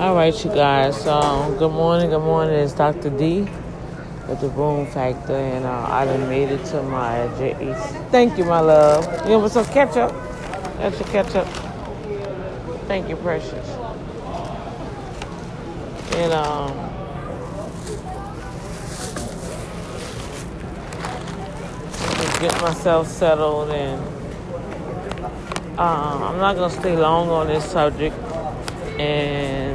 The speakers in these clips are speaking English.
All right, you guys. Um, good morning. Good morning. It's Dr. D with the Boom Factor, and uh, I done made it to my JEC. Thank you, my love. You want some ketchup? That's your ketchup. Thank you, precious. And um, get myself settled, and uh, I'm not gonna stay long on this subject. And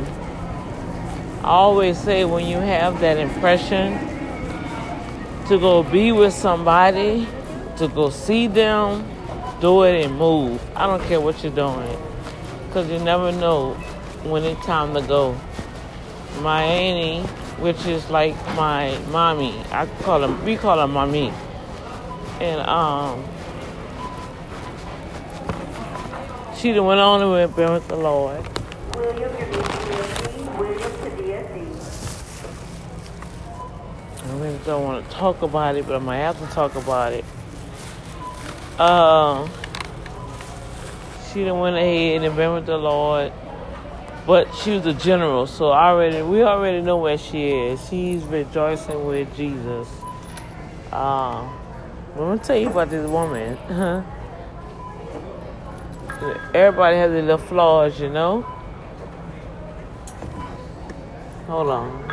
I always say when you have that impression to go be with somebody, to go see them, do it and move. I don't care what you're doing. Because you never know when it's time to go. My auntie, which is like my mommy, I call her, we call her mommy. And um, she went on and went been with the Lord. Really don't want to talk about it, but I might have to talk about it. Uh, she done went ahead and been with the Lord, but she was a general, so already we already know where she is. She's rejoicing with Jesus. Uh, I'm gonna tell you about this woman. Everybody has their little flaws, you know. Hold on.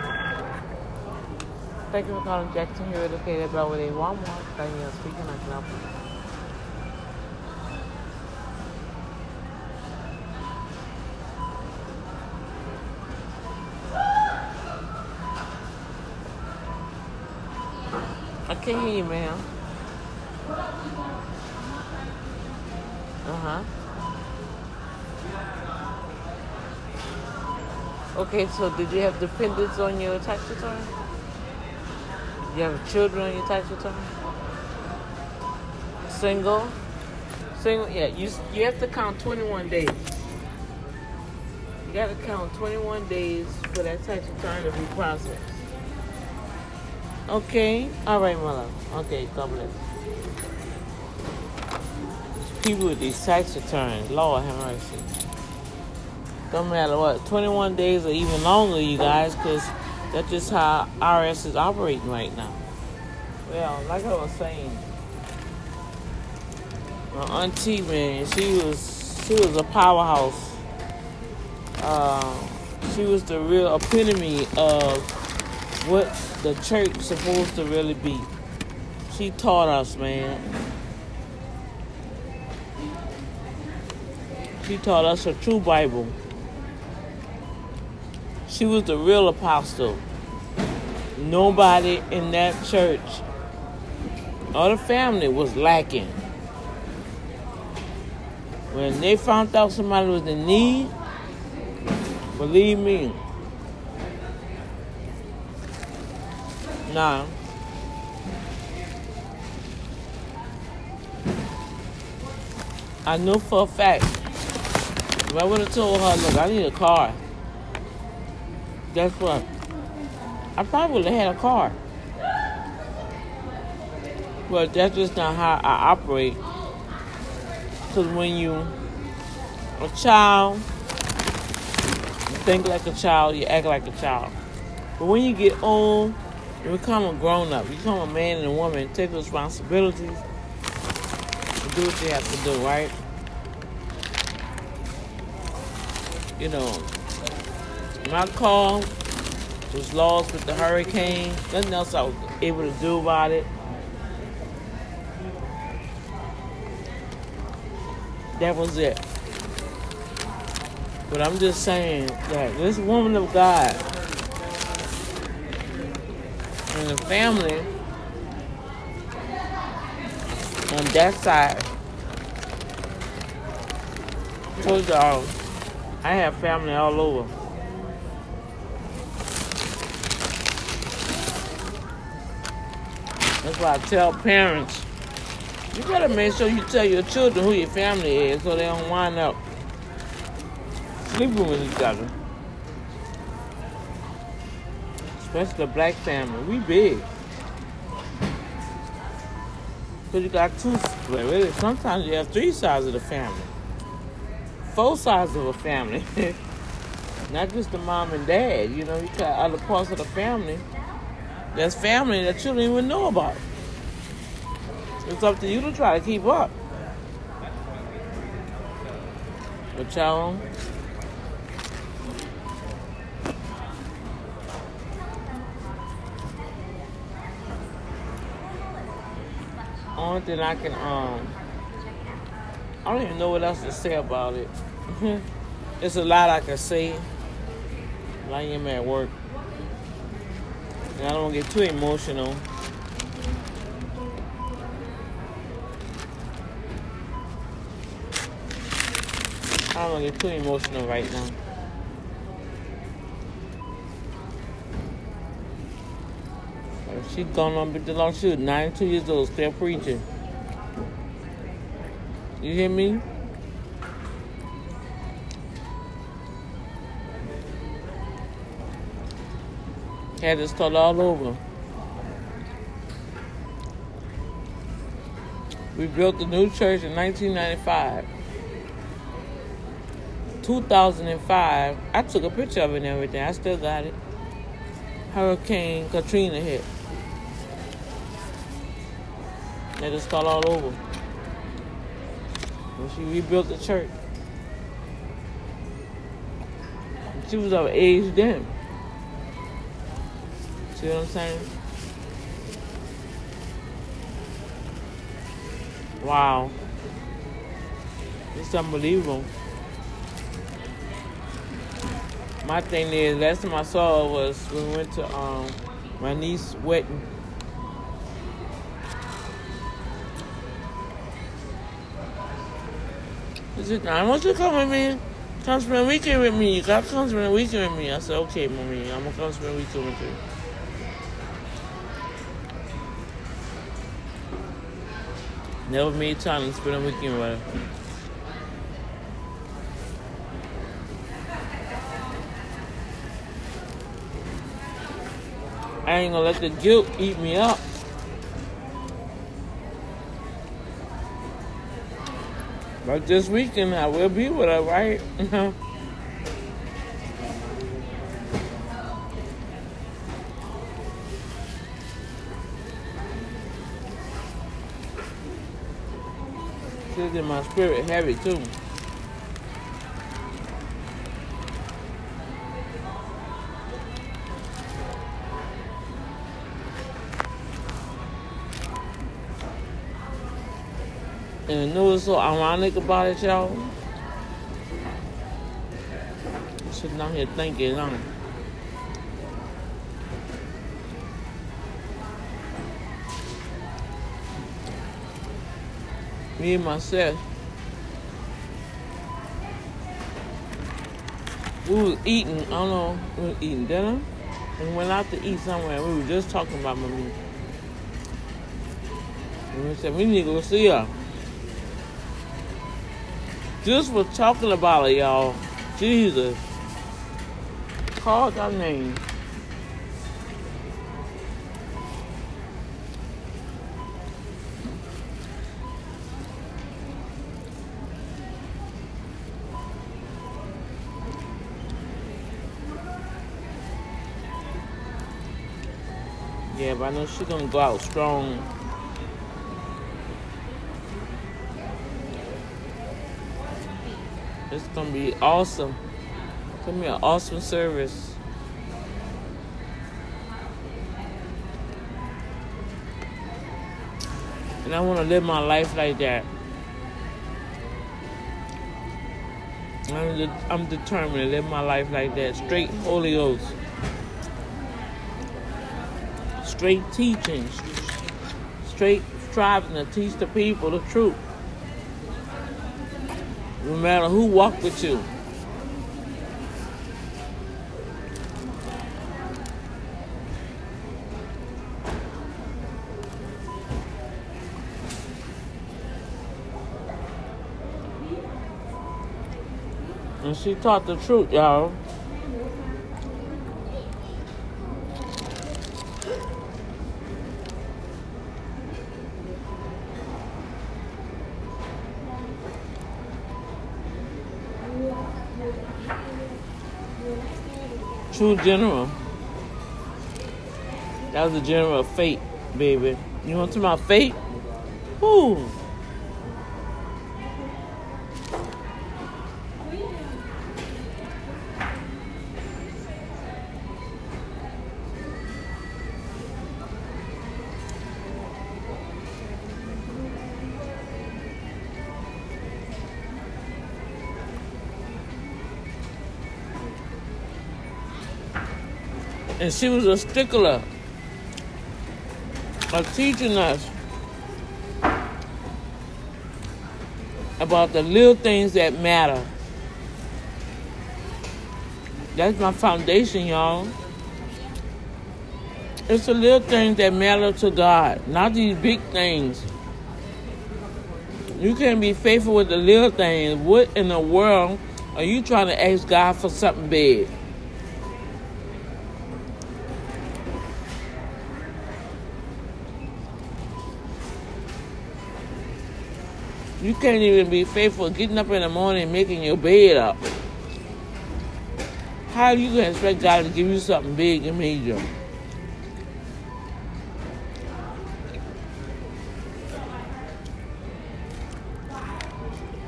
Thank you for calling Jackson Hewitt located at Broadway Walmart. Danielle speaking. I can help. I can't hear you, ma'am. Uh huh. Okay, so did you have dependents on your tax return? You have children on your tax return? Single? Single? Yeah, you you have to count 21 days. You got to count 21 days for that tax return to be processed. Okay, all right, my love. Okay, God bless. People with these tax returns, Lord have mercy. Don't matter what, 21 days or even longer, you guys, because that's just how IRS is operating right now. Well, like I was saying, my auntie, man, she was she was a powerhouse. Uh, she was the real epitome of what the church supposed to really be. She taught us, man. She taught us a true Bible. She was the real apostle. Nobody in that church or the family was lacking. When they found out somebody was in need, believe me, Now, I knew for a fact. If I would have told her, look, I need a car. Guess what? I probably would have had a car. But that's just not how I operate. Because when you a child, you think like a child, you act like a child. But when you get old, you become a grown up. You become a man and a woman, take responsibilities, do what you have to do, right? You know, my car was lost with the hurricane. Nothing else I was able to do about it. That was it. But I'm just saying that this woman of God and the family on that side told y'all I have family all over. Why I tell parents, you gotta make sure you tell your children who your family is so they don't wind up sleeping with each other. Especially the black family. We big. Because you got two, really, sometimes you have three sides of the family. Four sides of a family. Not just the mom and dad, you know, you got other parts of the family. That's family that you don't even know about. It's up to you to try to keep up. But y'all, only thing I can um I don't even know what else to say about it. It's a lot I can say. But I am at work. And I don't get too emotional. I don't know, they're too emotional right now. She's gone on with the long shoot, 92 years old, still preaching. You hear me? Had to start all over. We built the new church in 1995. 2005, I took a picture of it and everything. I still got it. Hurricane Katrina hit. They just start all over. She rebuilt the church. She was of age then. See what I'm saying? Wow. It's unbelievable. My thing is, last time I saw her was when we went to um, my niece's wedding. Is it I want you to come with me. Come spend a weekend with me. You got to come spend a weekend with me. I said, okay, mommy, I'm to come spend a weekend with you. Never made time to spend a weekend with her. I ain't gonna let the guilt eat me up. But this weekend I will be with her, right? She's in my spirit heavy too. And you know what's so ironic about it, y'all? Sitting down here thinking, um, me and myself, we was eating, I don't know, we was eating dinner and went out to eat somewhere. We were just talking about my meat. And we said, we need to go see her. Just was talking about it, y'all. Jesus. Called our name. Yeah, but I know she's gonna go out strong. It's gonna be awesome. It's gonna be an awesome service. And I wanna live my life like that. I'm, de- I'm determined to live my life like that. Straight Holy Ghost. Straight teaching. Straight striving to teach the people the truth. No matter who walked with you. And she taught the truth, y'all. True general. That was the general of fate, baby. You want to about fate? Ooh. And she was a stickler of teaching us about the little things that matter. That's my foundation, y'all. It's the little things that matter to God, not these big things. You can't be faithful with the little things. What in the world are you trying to ask God for something big? You can't even be faithful getting up in the morning making your bed up. How you to expect God to give you something big and major?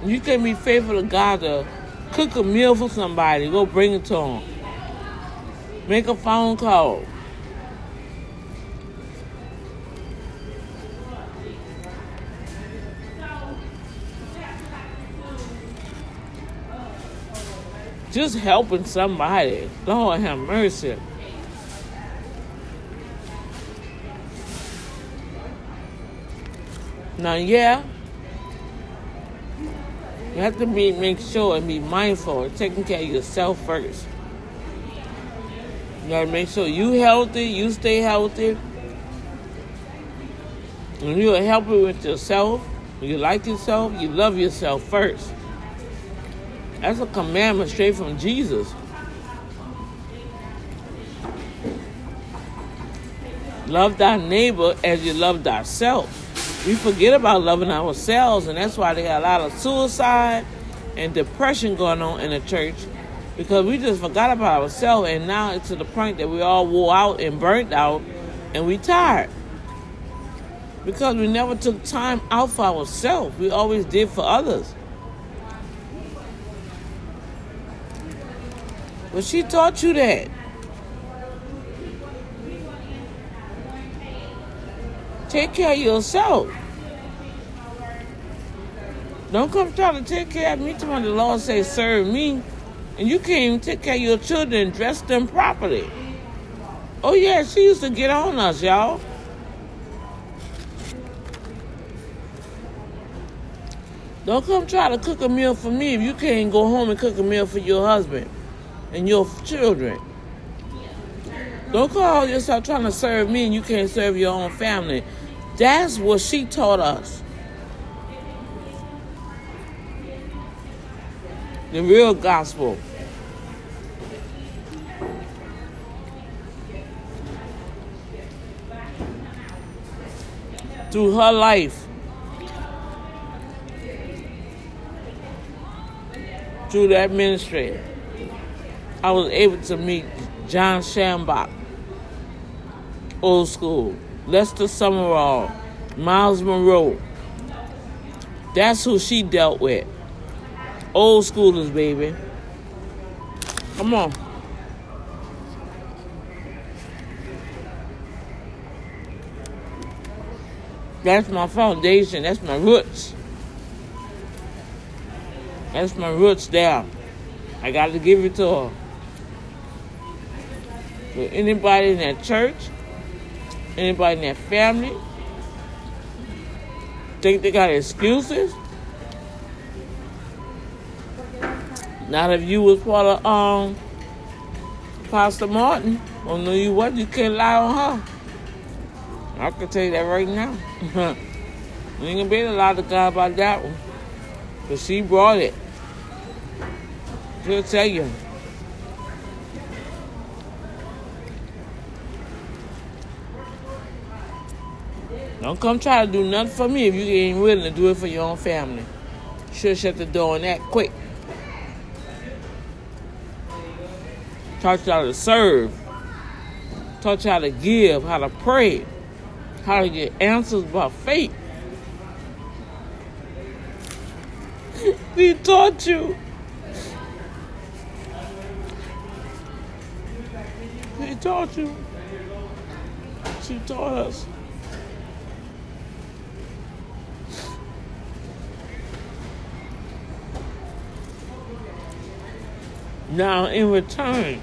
You can be faithful to God to cook a meal for somebody, go bring it to them. Make a phone call. Just helping somebody. Lord have mercy. Now, yeah, you have to be make sure and be mindful of taking care of yourself first. You gotta make sure you healthy, you stay healthy. And you're helping with yourself, you like yourself, you love yourself first. That's a commandment straight from Jesus. Love thy neighbor as you love thyself. We forget about loving ourselves, and that's why they got a lot of suicide and depression going on in the church because we just forgot about ourselves, and now it's to the point that we all wore out and burnt out, and we tired because we never took time out for ourselves. We always did for others. But she taught you that. Take care of yourself. Don't come trying to take care of me when the Lord say serve me. And you can't even take care of your children and dress them properly. Oh yeah, she used to get on us, y'all. Don't come try to cook a meal for me if you can't go home and cook a meal for your husband and your children. Don't call yourself trying to serve me and you can't serve your own family. That's what she taught us. The real gospel. Through her life. Through that ministry. I was able to meet John Shambach, old school, Lester Sumrall, Myles Munroe. That's who she dealt with. Old schoolers, baby. Come on. That's my foundation. That's my roots. That's my roots there. I got to give it to her. But anybody in that church, anybody in that family, think they got excuses? Not if you was part of um Pastor Martin. Or no, you what? You can't lie on her. I can tell you that right now. you ain't gonna be to lie to God about that one. Because she brought it. She'll tell you. Don't come try to do nothing for me if you ain't willing to do it for your own family. Should shut the door on that quick. Taught y'all to serve. Taught y'all to give, how to pray, how to get answers by faith. he taught you. He taught you. She taught us. Now, in return,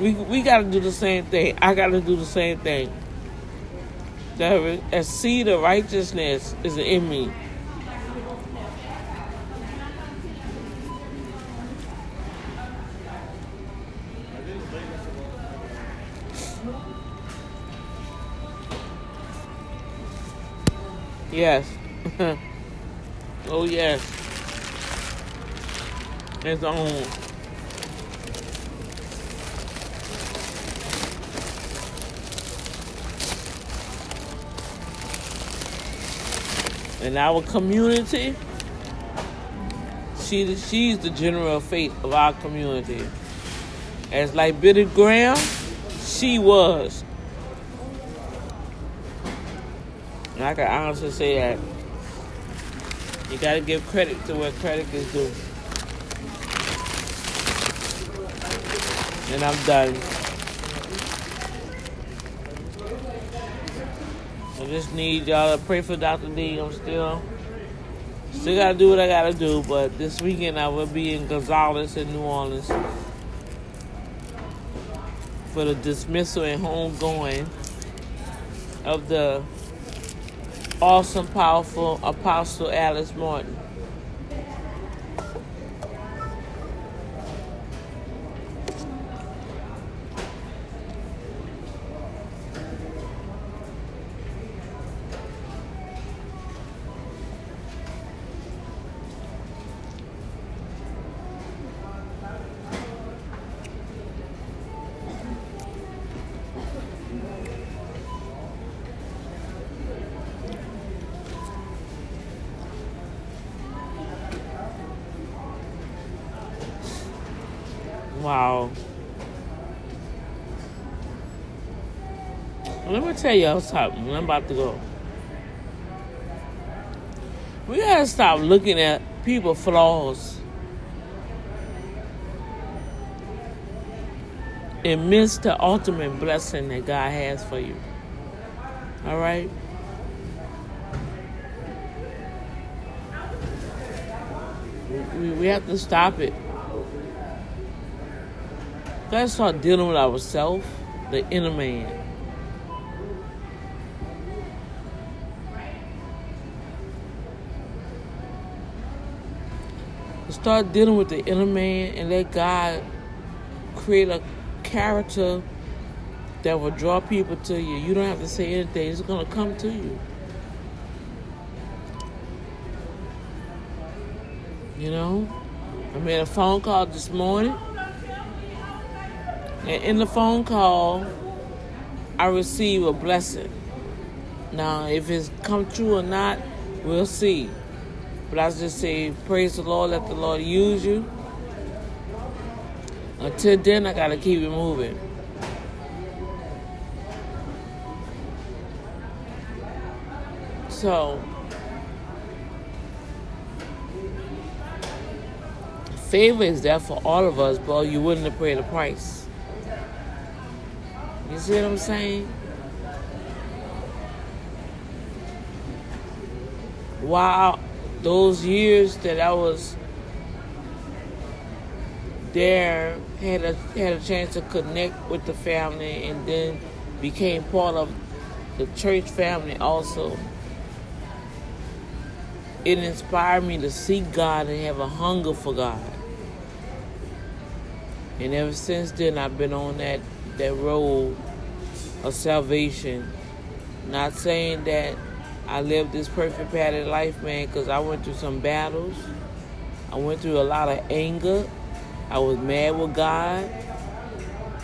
we we got to do the same thing. I got to do the same thing. That a seed of righteousness is in me. Yes. oh yes. It's on. In our community, she she's the general fate of our community. As like Billy Graham, she was. And I can honestly say that you got to give credit to where credit is due. And I'm done. I just need y'all to pray for Dr. D. I'm still still gotta do what I gotta do, but this weekend I will be in Gonzales in New Orleans for the dismissal and homegoing of the awesome, powerful Apostle Alice Morton. Tell y'all something. I'm about to go. We gotta stop looking at people flaws and miss the ultimate blessing that God has for you. All right. We, we have to stop it. Gotta start dealing with ourselves, the inner man. Start dealing with the inner man and let God create a character that will draw people to you. You don't have to say anything, it's gonna come to you. You know? I made a phone call this morning. And in the phone call, I received a blessing. Now, if it's come true or not, we'll see. But I just say, praise the Lord, let the Lord use you. Until then, I got to keep it moving. So, favor is there for all of us, but you wouldn't have paid the price. You see what I'm saying? Wow, those years that I was there, had a had a chance to connect with the family, and then became part of the church family also. It inspired me to seek God and have a hunger for God. And ever since then, I've been on that that road of salvation. Not saying that I lived this perfect pattern life, man, because I went through some battles. I went through a lot of anger. I was mad with God.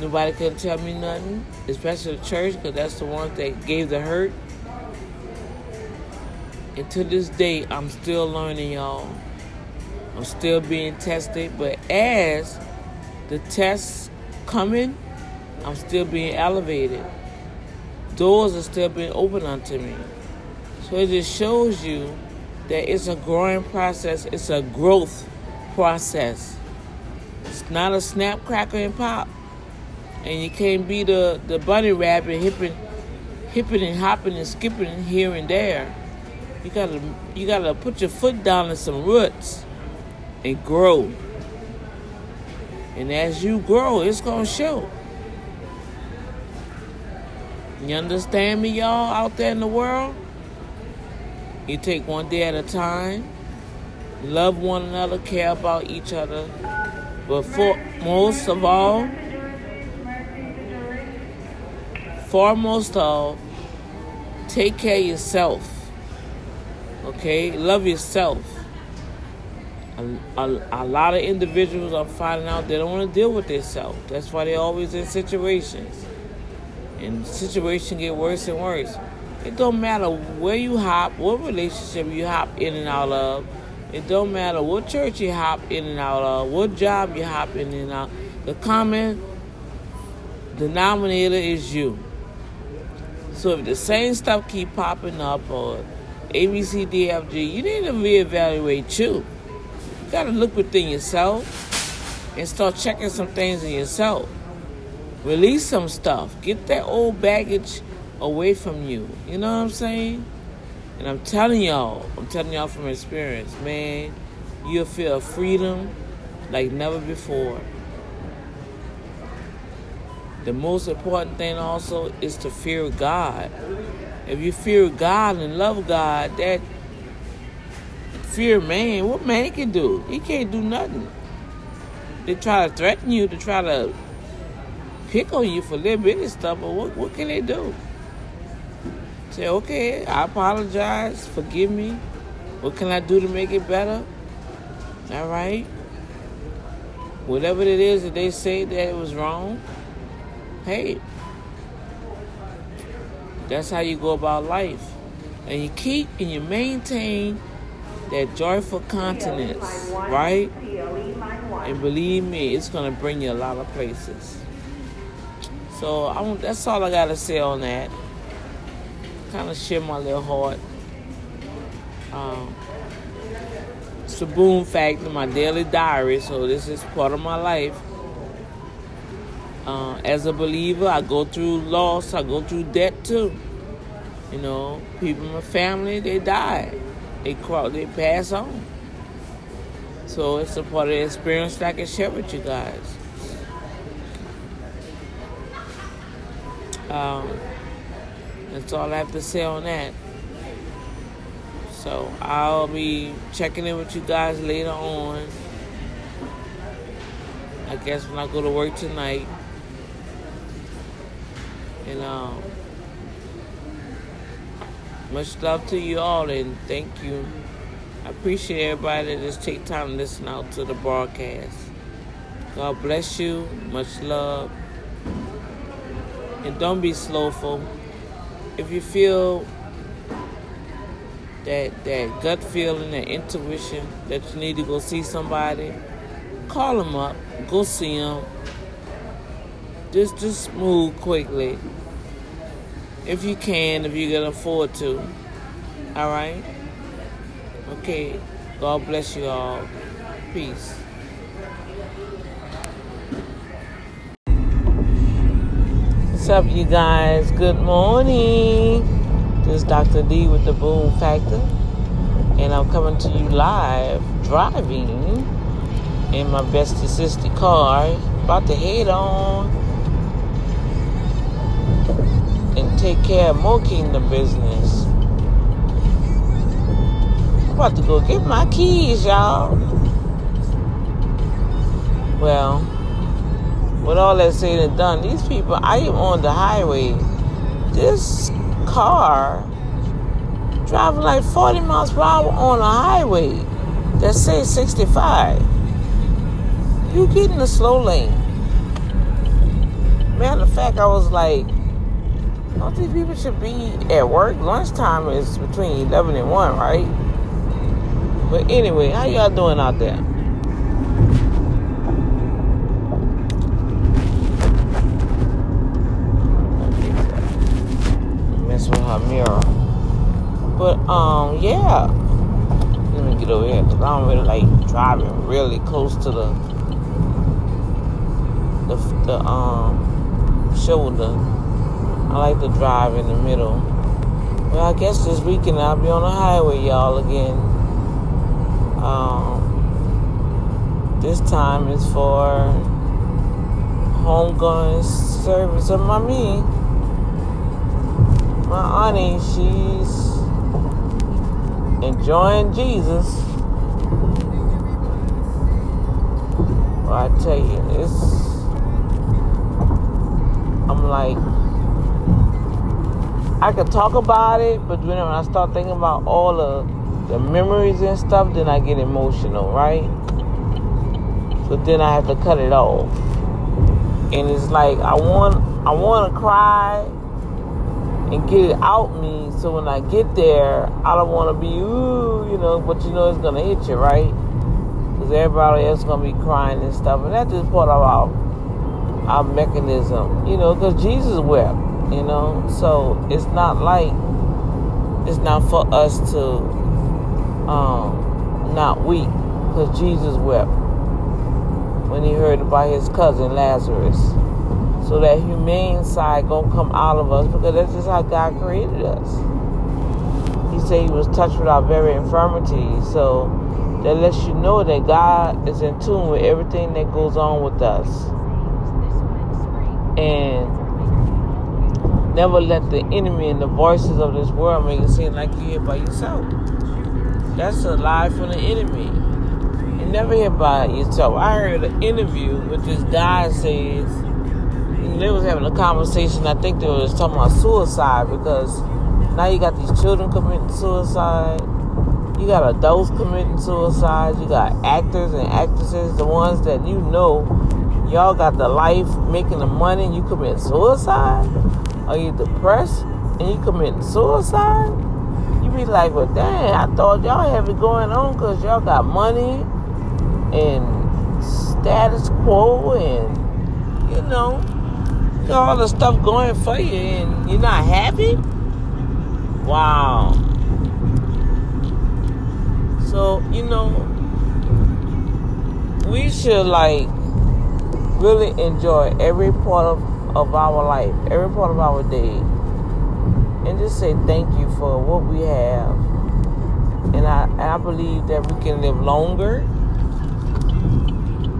Nobody could tell me nothing, especially the church, because that's the ones that gave the hurt. And to this day, I'm still learning, y'all. I'm still being tested, but as the tests coming, I'm still being elevated. Doors are still being opened unto me. So it just shows you that it's a growing process, it's a growth process. It's not a snap, cracker, and pop. And you can't be the, the bunny rabbit hipping, hipping and hopping and skipping here and there. You gotta you gotta put your foot down in some roots and grow. And as you grow, it's gonna show. You understand me, y'all, out there in the world? You take one day at a time, love one another, care about each other, but for most of all, foremost of, take care of yourself. Okay, love yourself. A, a, a lot of individuals are finding out they don't want to deal with themselves. That's why they're always in situations, and situation get worse and worse. It don't matter where you hop, what relationship you hop in and out of. It don't matter what church you hop in and out of, what job you hop in and out. The common denominator is you. So if the same stuff keep popping up or A, B, C, D, F, G, you need to reevaluate you. You gotta look within yourself and start checking some things in yourself. Release some stuff. Get that old baggage away from you. You know what I'm saying? And I'm telling y'all, I'm telling y'all from experience, man, you'll feel freedom like never before. The most important thing also is to fear God. If you fear God and love God, that fear man, what man can do? He can't do nothing. They try to threaten you, to try to pick on you for little bitty stuff, but what, what can they do? Say, okay, I apologize, forgive me. What can I do to make it better? All right. Whatever it is that they say that it was wrong, hey, that's how you go about life. And you keep and you maintain that joyful continence, right? And believe me, it's going to bring you a lot of places. So I that's all I got to say on that. Kind of share my little heart. Um, it's a boom factor, my daily diary, so this is part of my life. Uh, as a believer, I go through loss, I go through debt too. You know, people in my family, they die. They cross, they pass on. So it's a part of the experience that I can share with you guys. Um, that's all I have to say on that. So I'll be checking in with you guys later on. I guess when I go to work tonight. And um, much love to you all and thank you. I appreciate everybody that just take time to listen out to the broadcast. God bless you. Much love. And don't be slowful. If you feel that that gut feeling, that intuition that you need to go see somebody, call them up, go see them. Just just move quickly. If you can, if you can afford to. All right? Okay. God bless you all. Peace. What's up, you guys? Good morning. This is Dr. D with the Boom Factor. And I'm coming to you live, driving in my bestie sister car. About to head on and take care of more kingdom business. I'm about to go get my keys, y'all. Well, with all that said and done, these people, I am on the highway. This car driving like 40 miles per hour on a highway that says 65. You get in the slow lane. Matter of fact, I was like, don't these people should be at work? Lunchtime is between 11 and 1, right? But anyway, how y'all doing out there? Mirror. But um, yeah. Let me get over here because I don't really like driving really close to the the the um shoulder. I like to drive in the middle. Well, I guess this weekend I'll be on the highway, y'all, again. Um, this time is for homegoing service of my me. My auntie, she's enjoying Jesus. Well, I tell you, it's. I'm like, I could talk about it, but when I start thinking about all the the memories and stuff, then I get emotional, right? So then I have to cut it off, and it's like I want I want to cry and get it out me. So when I get there, I don't want to be ooh, you know, but you know it's gonna hit you, right? Because everybody else gonna be crying and stuff, and that's just part of our our mechanism, you know. Because Jesus wept, you know, so it's not like it's not for us to um, not weep, because Jesus wept when he heard about his cousin Lazarus. So that humane side gonna come out of us because that's just how God created us. He said he was touched with our very infirmities. So that lets you know that God is in tune with everything that goes on with us. And never let the enemy and the voices of this world make it seem like you're here by yourself. That's a lie from the enemy. You never hear by yourself. I heard an interview with this guy says they was having a conversation. I think they was talking about suicide because now you got these children committing suicide. You got adults committing suicide. You got actors and actresses, the ones that you know, y'all got the life making the money and you commit suicide? Are you depressed and you committing suicide? You be like, well, dang, I thought y'all have it going on because y'all got money and status quo and, you know, all the stuff going for you and you're not happy? Wow. So, you know, we should like really enjoy every part of, of our life, every part of our day, and just say thank you for what we have. And I, I believe that we can live longer,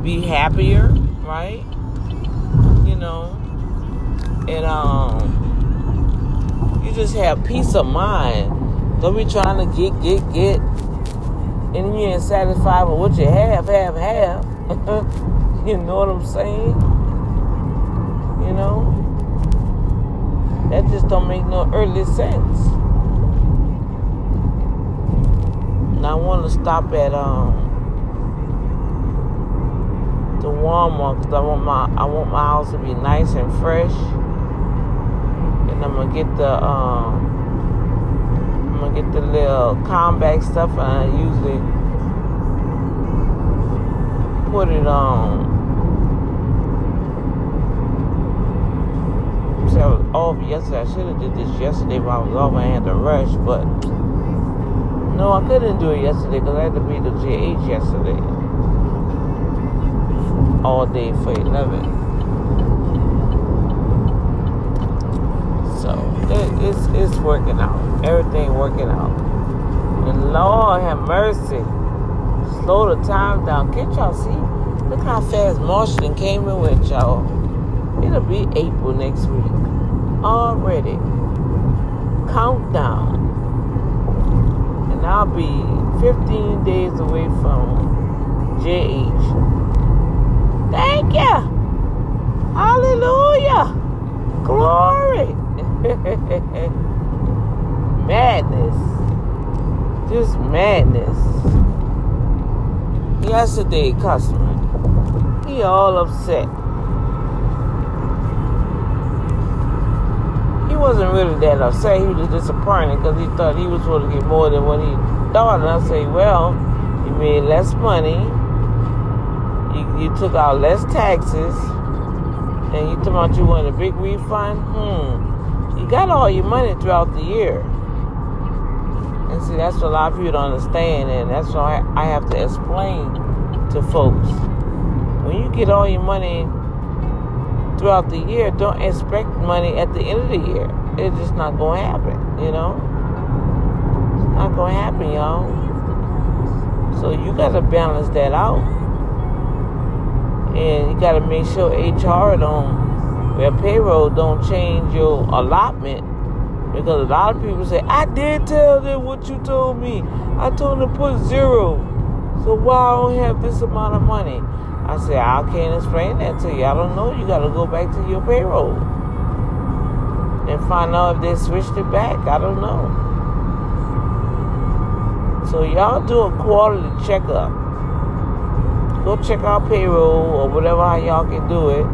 be happier, right? You know, and um, you just have peace of mind. Don't be trying to get, get, get, and you ain't satisfied with what you have, have, have. you know what I'm saying? You know, that just don't make no earthly sense. And I want to stop at um the Walmart because I want my I want my house to be nice and fresh. And I'm gonna get the um I'm gonna get the little combat stuff and I usually put it on. So I was off yesterday. I should have did this yesterday, but I was off. I had to rush, but no, I couldn't do it yesterday because I had to be to GH yesterday all day for 11. So it, it's it's working out. Everything working out. And Lord have mercy. Slow the time down. Can't y'all see? Look how fast Marshall came in with y'all. It'll be April next week. Already. Countdown. And I'll be 15 days away from JH. Thank you. Hallelujah. Glory. madness. Just madness. Yesterday, customer. He all upset. He wasn't really that upset. He was disappointed because he thought he was supposed to get more than what he thought. And I say, well, you made less money. You, you took out less taxes. And you talking about you want a big refund? Hmm. Got all your money throughout the year. And see, that's what a lot of people don't understand, and that's why I have to explain to folks. When you get all your money throughout the year, don't expect money at the end of the year. It's just not going to happen, you know? It's not going to happen, y'all. So you got to balance that out. And you got to make sure HR don't, where payroll don't change your allotment. Because a lot of people say, I did tell them what you told me. I told them to put zero. So why I don't have this amount of money? I said, I can't explain that to you. I don't know. You got to go back to your payroll and find out if they switched it back. I don't know. So y'all do a quarterly checkup. Go check out payroll or whatever how y'all can do it,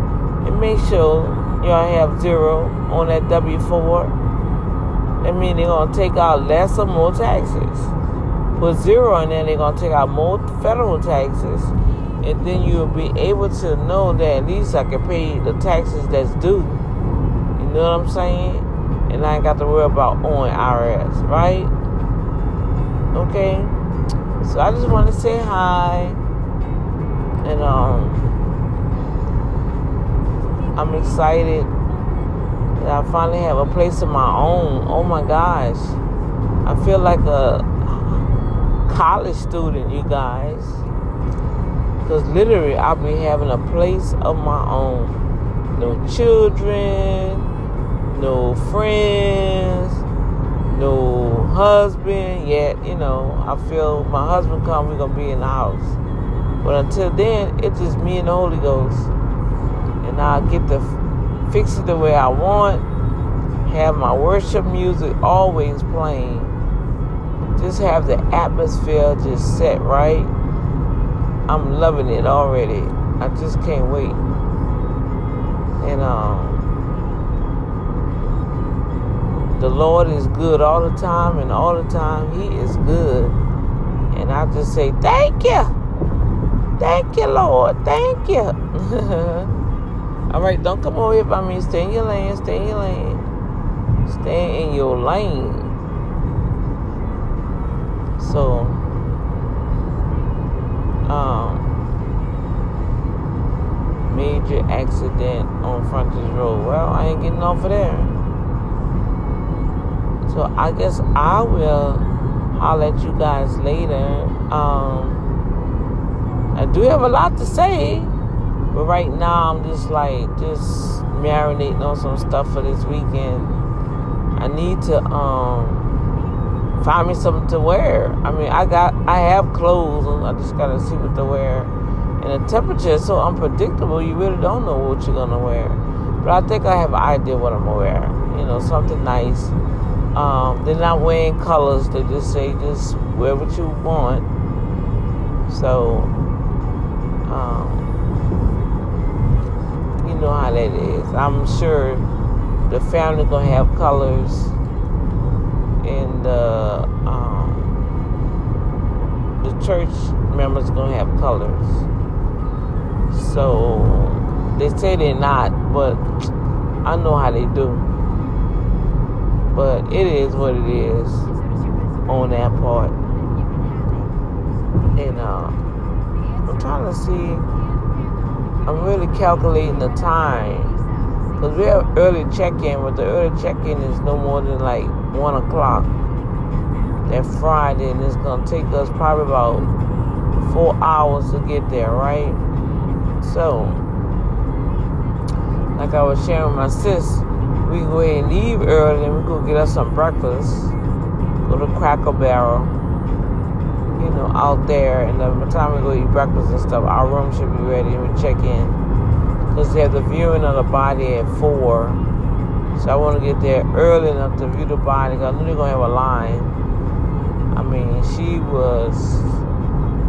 and make sure y'all have zero on that W four. That means they're gonna take out less or more taxes. Put zero in there, they're gonna take out more federal taxes and then you'll be able to know that at least I can pay the taxes that's due. You know what I'm saying? And I ain't got to worry about owing IRS, right? Okay. So I just want to say hi, and um, I'm excited that I finally have a place of my own. Oh my gosh, I feel like a college student, you guys. Because literally, I'll be having a place of my own. No children, no friends, no husband yet. You know, I feel my husband come, we're going to be in the house. But until then, it's just me and the Holy Ghost. And I get to fix it the way I want. Have my worship music always playing. Just have the atmosphere just set right I'm loving it already. I just can't wait. And um, the Lord is good all the time, and all the time He is good. And I just say, Thank you. Thank you, Lord. Thank you. all right, don't come over here by me. Stay in your lane. Stay in your lane. Stay in your lane. So, um, major accident on Frontage Road. Well, I ain't getting of there. So I guess I will holler at you guys later. Um, I do have a lot to say, but right now I'm just like just marinating on some stuff for this weekend. I need to um find me something to wear. I mean, I got, I have clothes. I just gotta see what to wear. And the temperature is so unpredictable. You really don't know what you're gonna wear. But I think I have an idea what I'm gonna wear. You know, something nice. Um, they're not wearing colors. They just say just wear what you want. So, um, know how that is. I'm sure the family gonna have colors and the um, the church members gonna have colors. So they say they're not, but I know how they do. But it is what it is on that part. And uh, I'm trying to see. I'm really calculating the time. Because we have early check-in, but the early check-in is no more than like one o'clock. That Friday, and it's gonna take us probably about four hours to get there, right? So, like I was sharing with my sis, we go ahead and leave early, and we go get us some breakfast, go to Cracker Barrel, you know, out there, and by the time we go eat breakfast and stuff, our room should be ready, and we check in. Because they have the viewing of the body at 4 so I want to get there early enough to view the body. Cause I knew they're gonna have a line. I mean, she was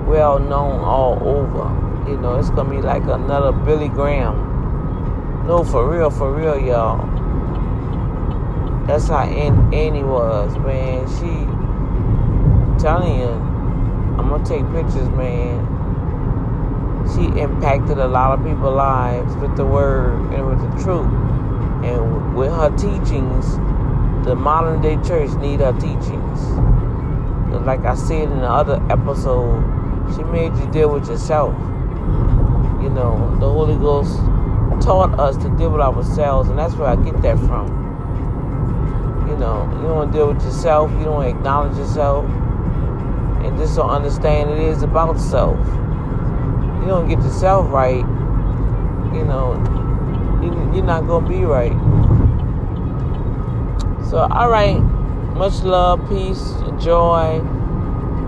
well known all over. You know, it's gonna be like another Billy Graham. No, for real, for real, y'all. That's how Annie was, man. She telling you, I'm gonna take pictures, man. She impacted a lot of people's lives with the word and with the truth And with her teachings, the modern day church need her teachings. Like I said in the other episode, she made you deal with yourself. You know, the Holy Ghost taught us to deal with ourselves, and that's where I get that from. You know, you don't deal with yourself, you don't acknowledge yourself, and just don't understand it is about self. You don't get yourself right, you know, you're not to be right. So, all right, much love, peace, joy,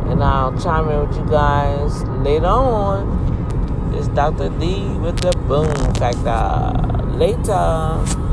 and I'll chime in with you guys later on. It's Dr. D with the Boom Factor. Later.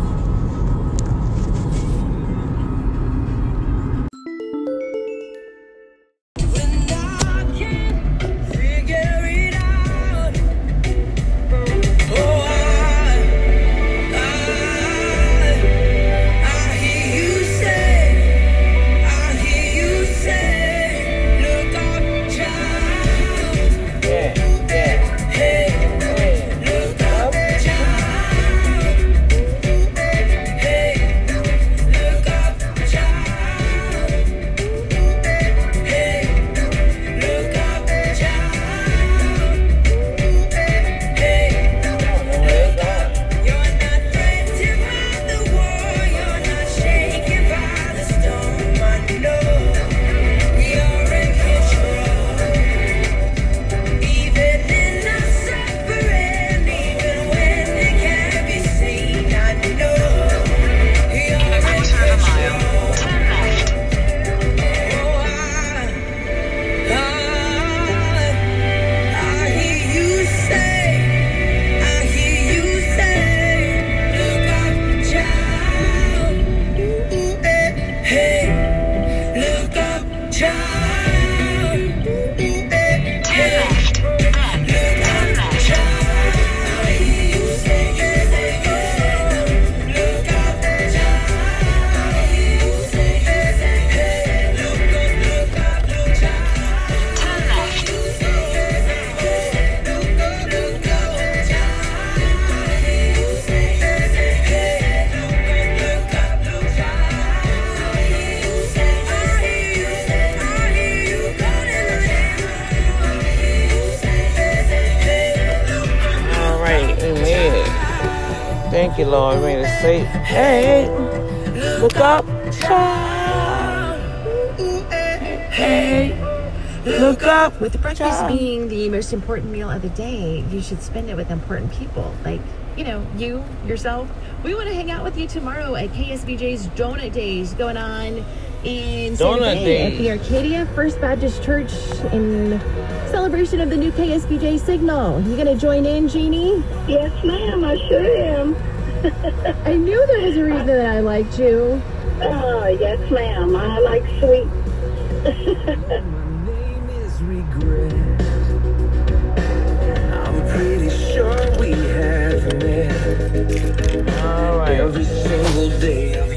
Lord. Made it safe. Hey, look up, child. Hey, look up. With breakfast child. being the most important meal of the day, you should spend it with important people. Like, you know, you, yourself. We want to hang out with you tomorrow at KSBJ's Donut Days going on in Santa Donut Fe at the Arcadia First Baptist Church in celebration of the new KSBJ signal. You gonna join in, Jeannie? Yes, ma'am, I sure am. I knew there was a reason that I liked you. Oh, yes, ma'am. I like sweet. I'm pretty sure we have met. All right. Every single day.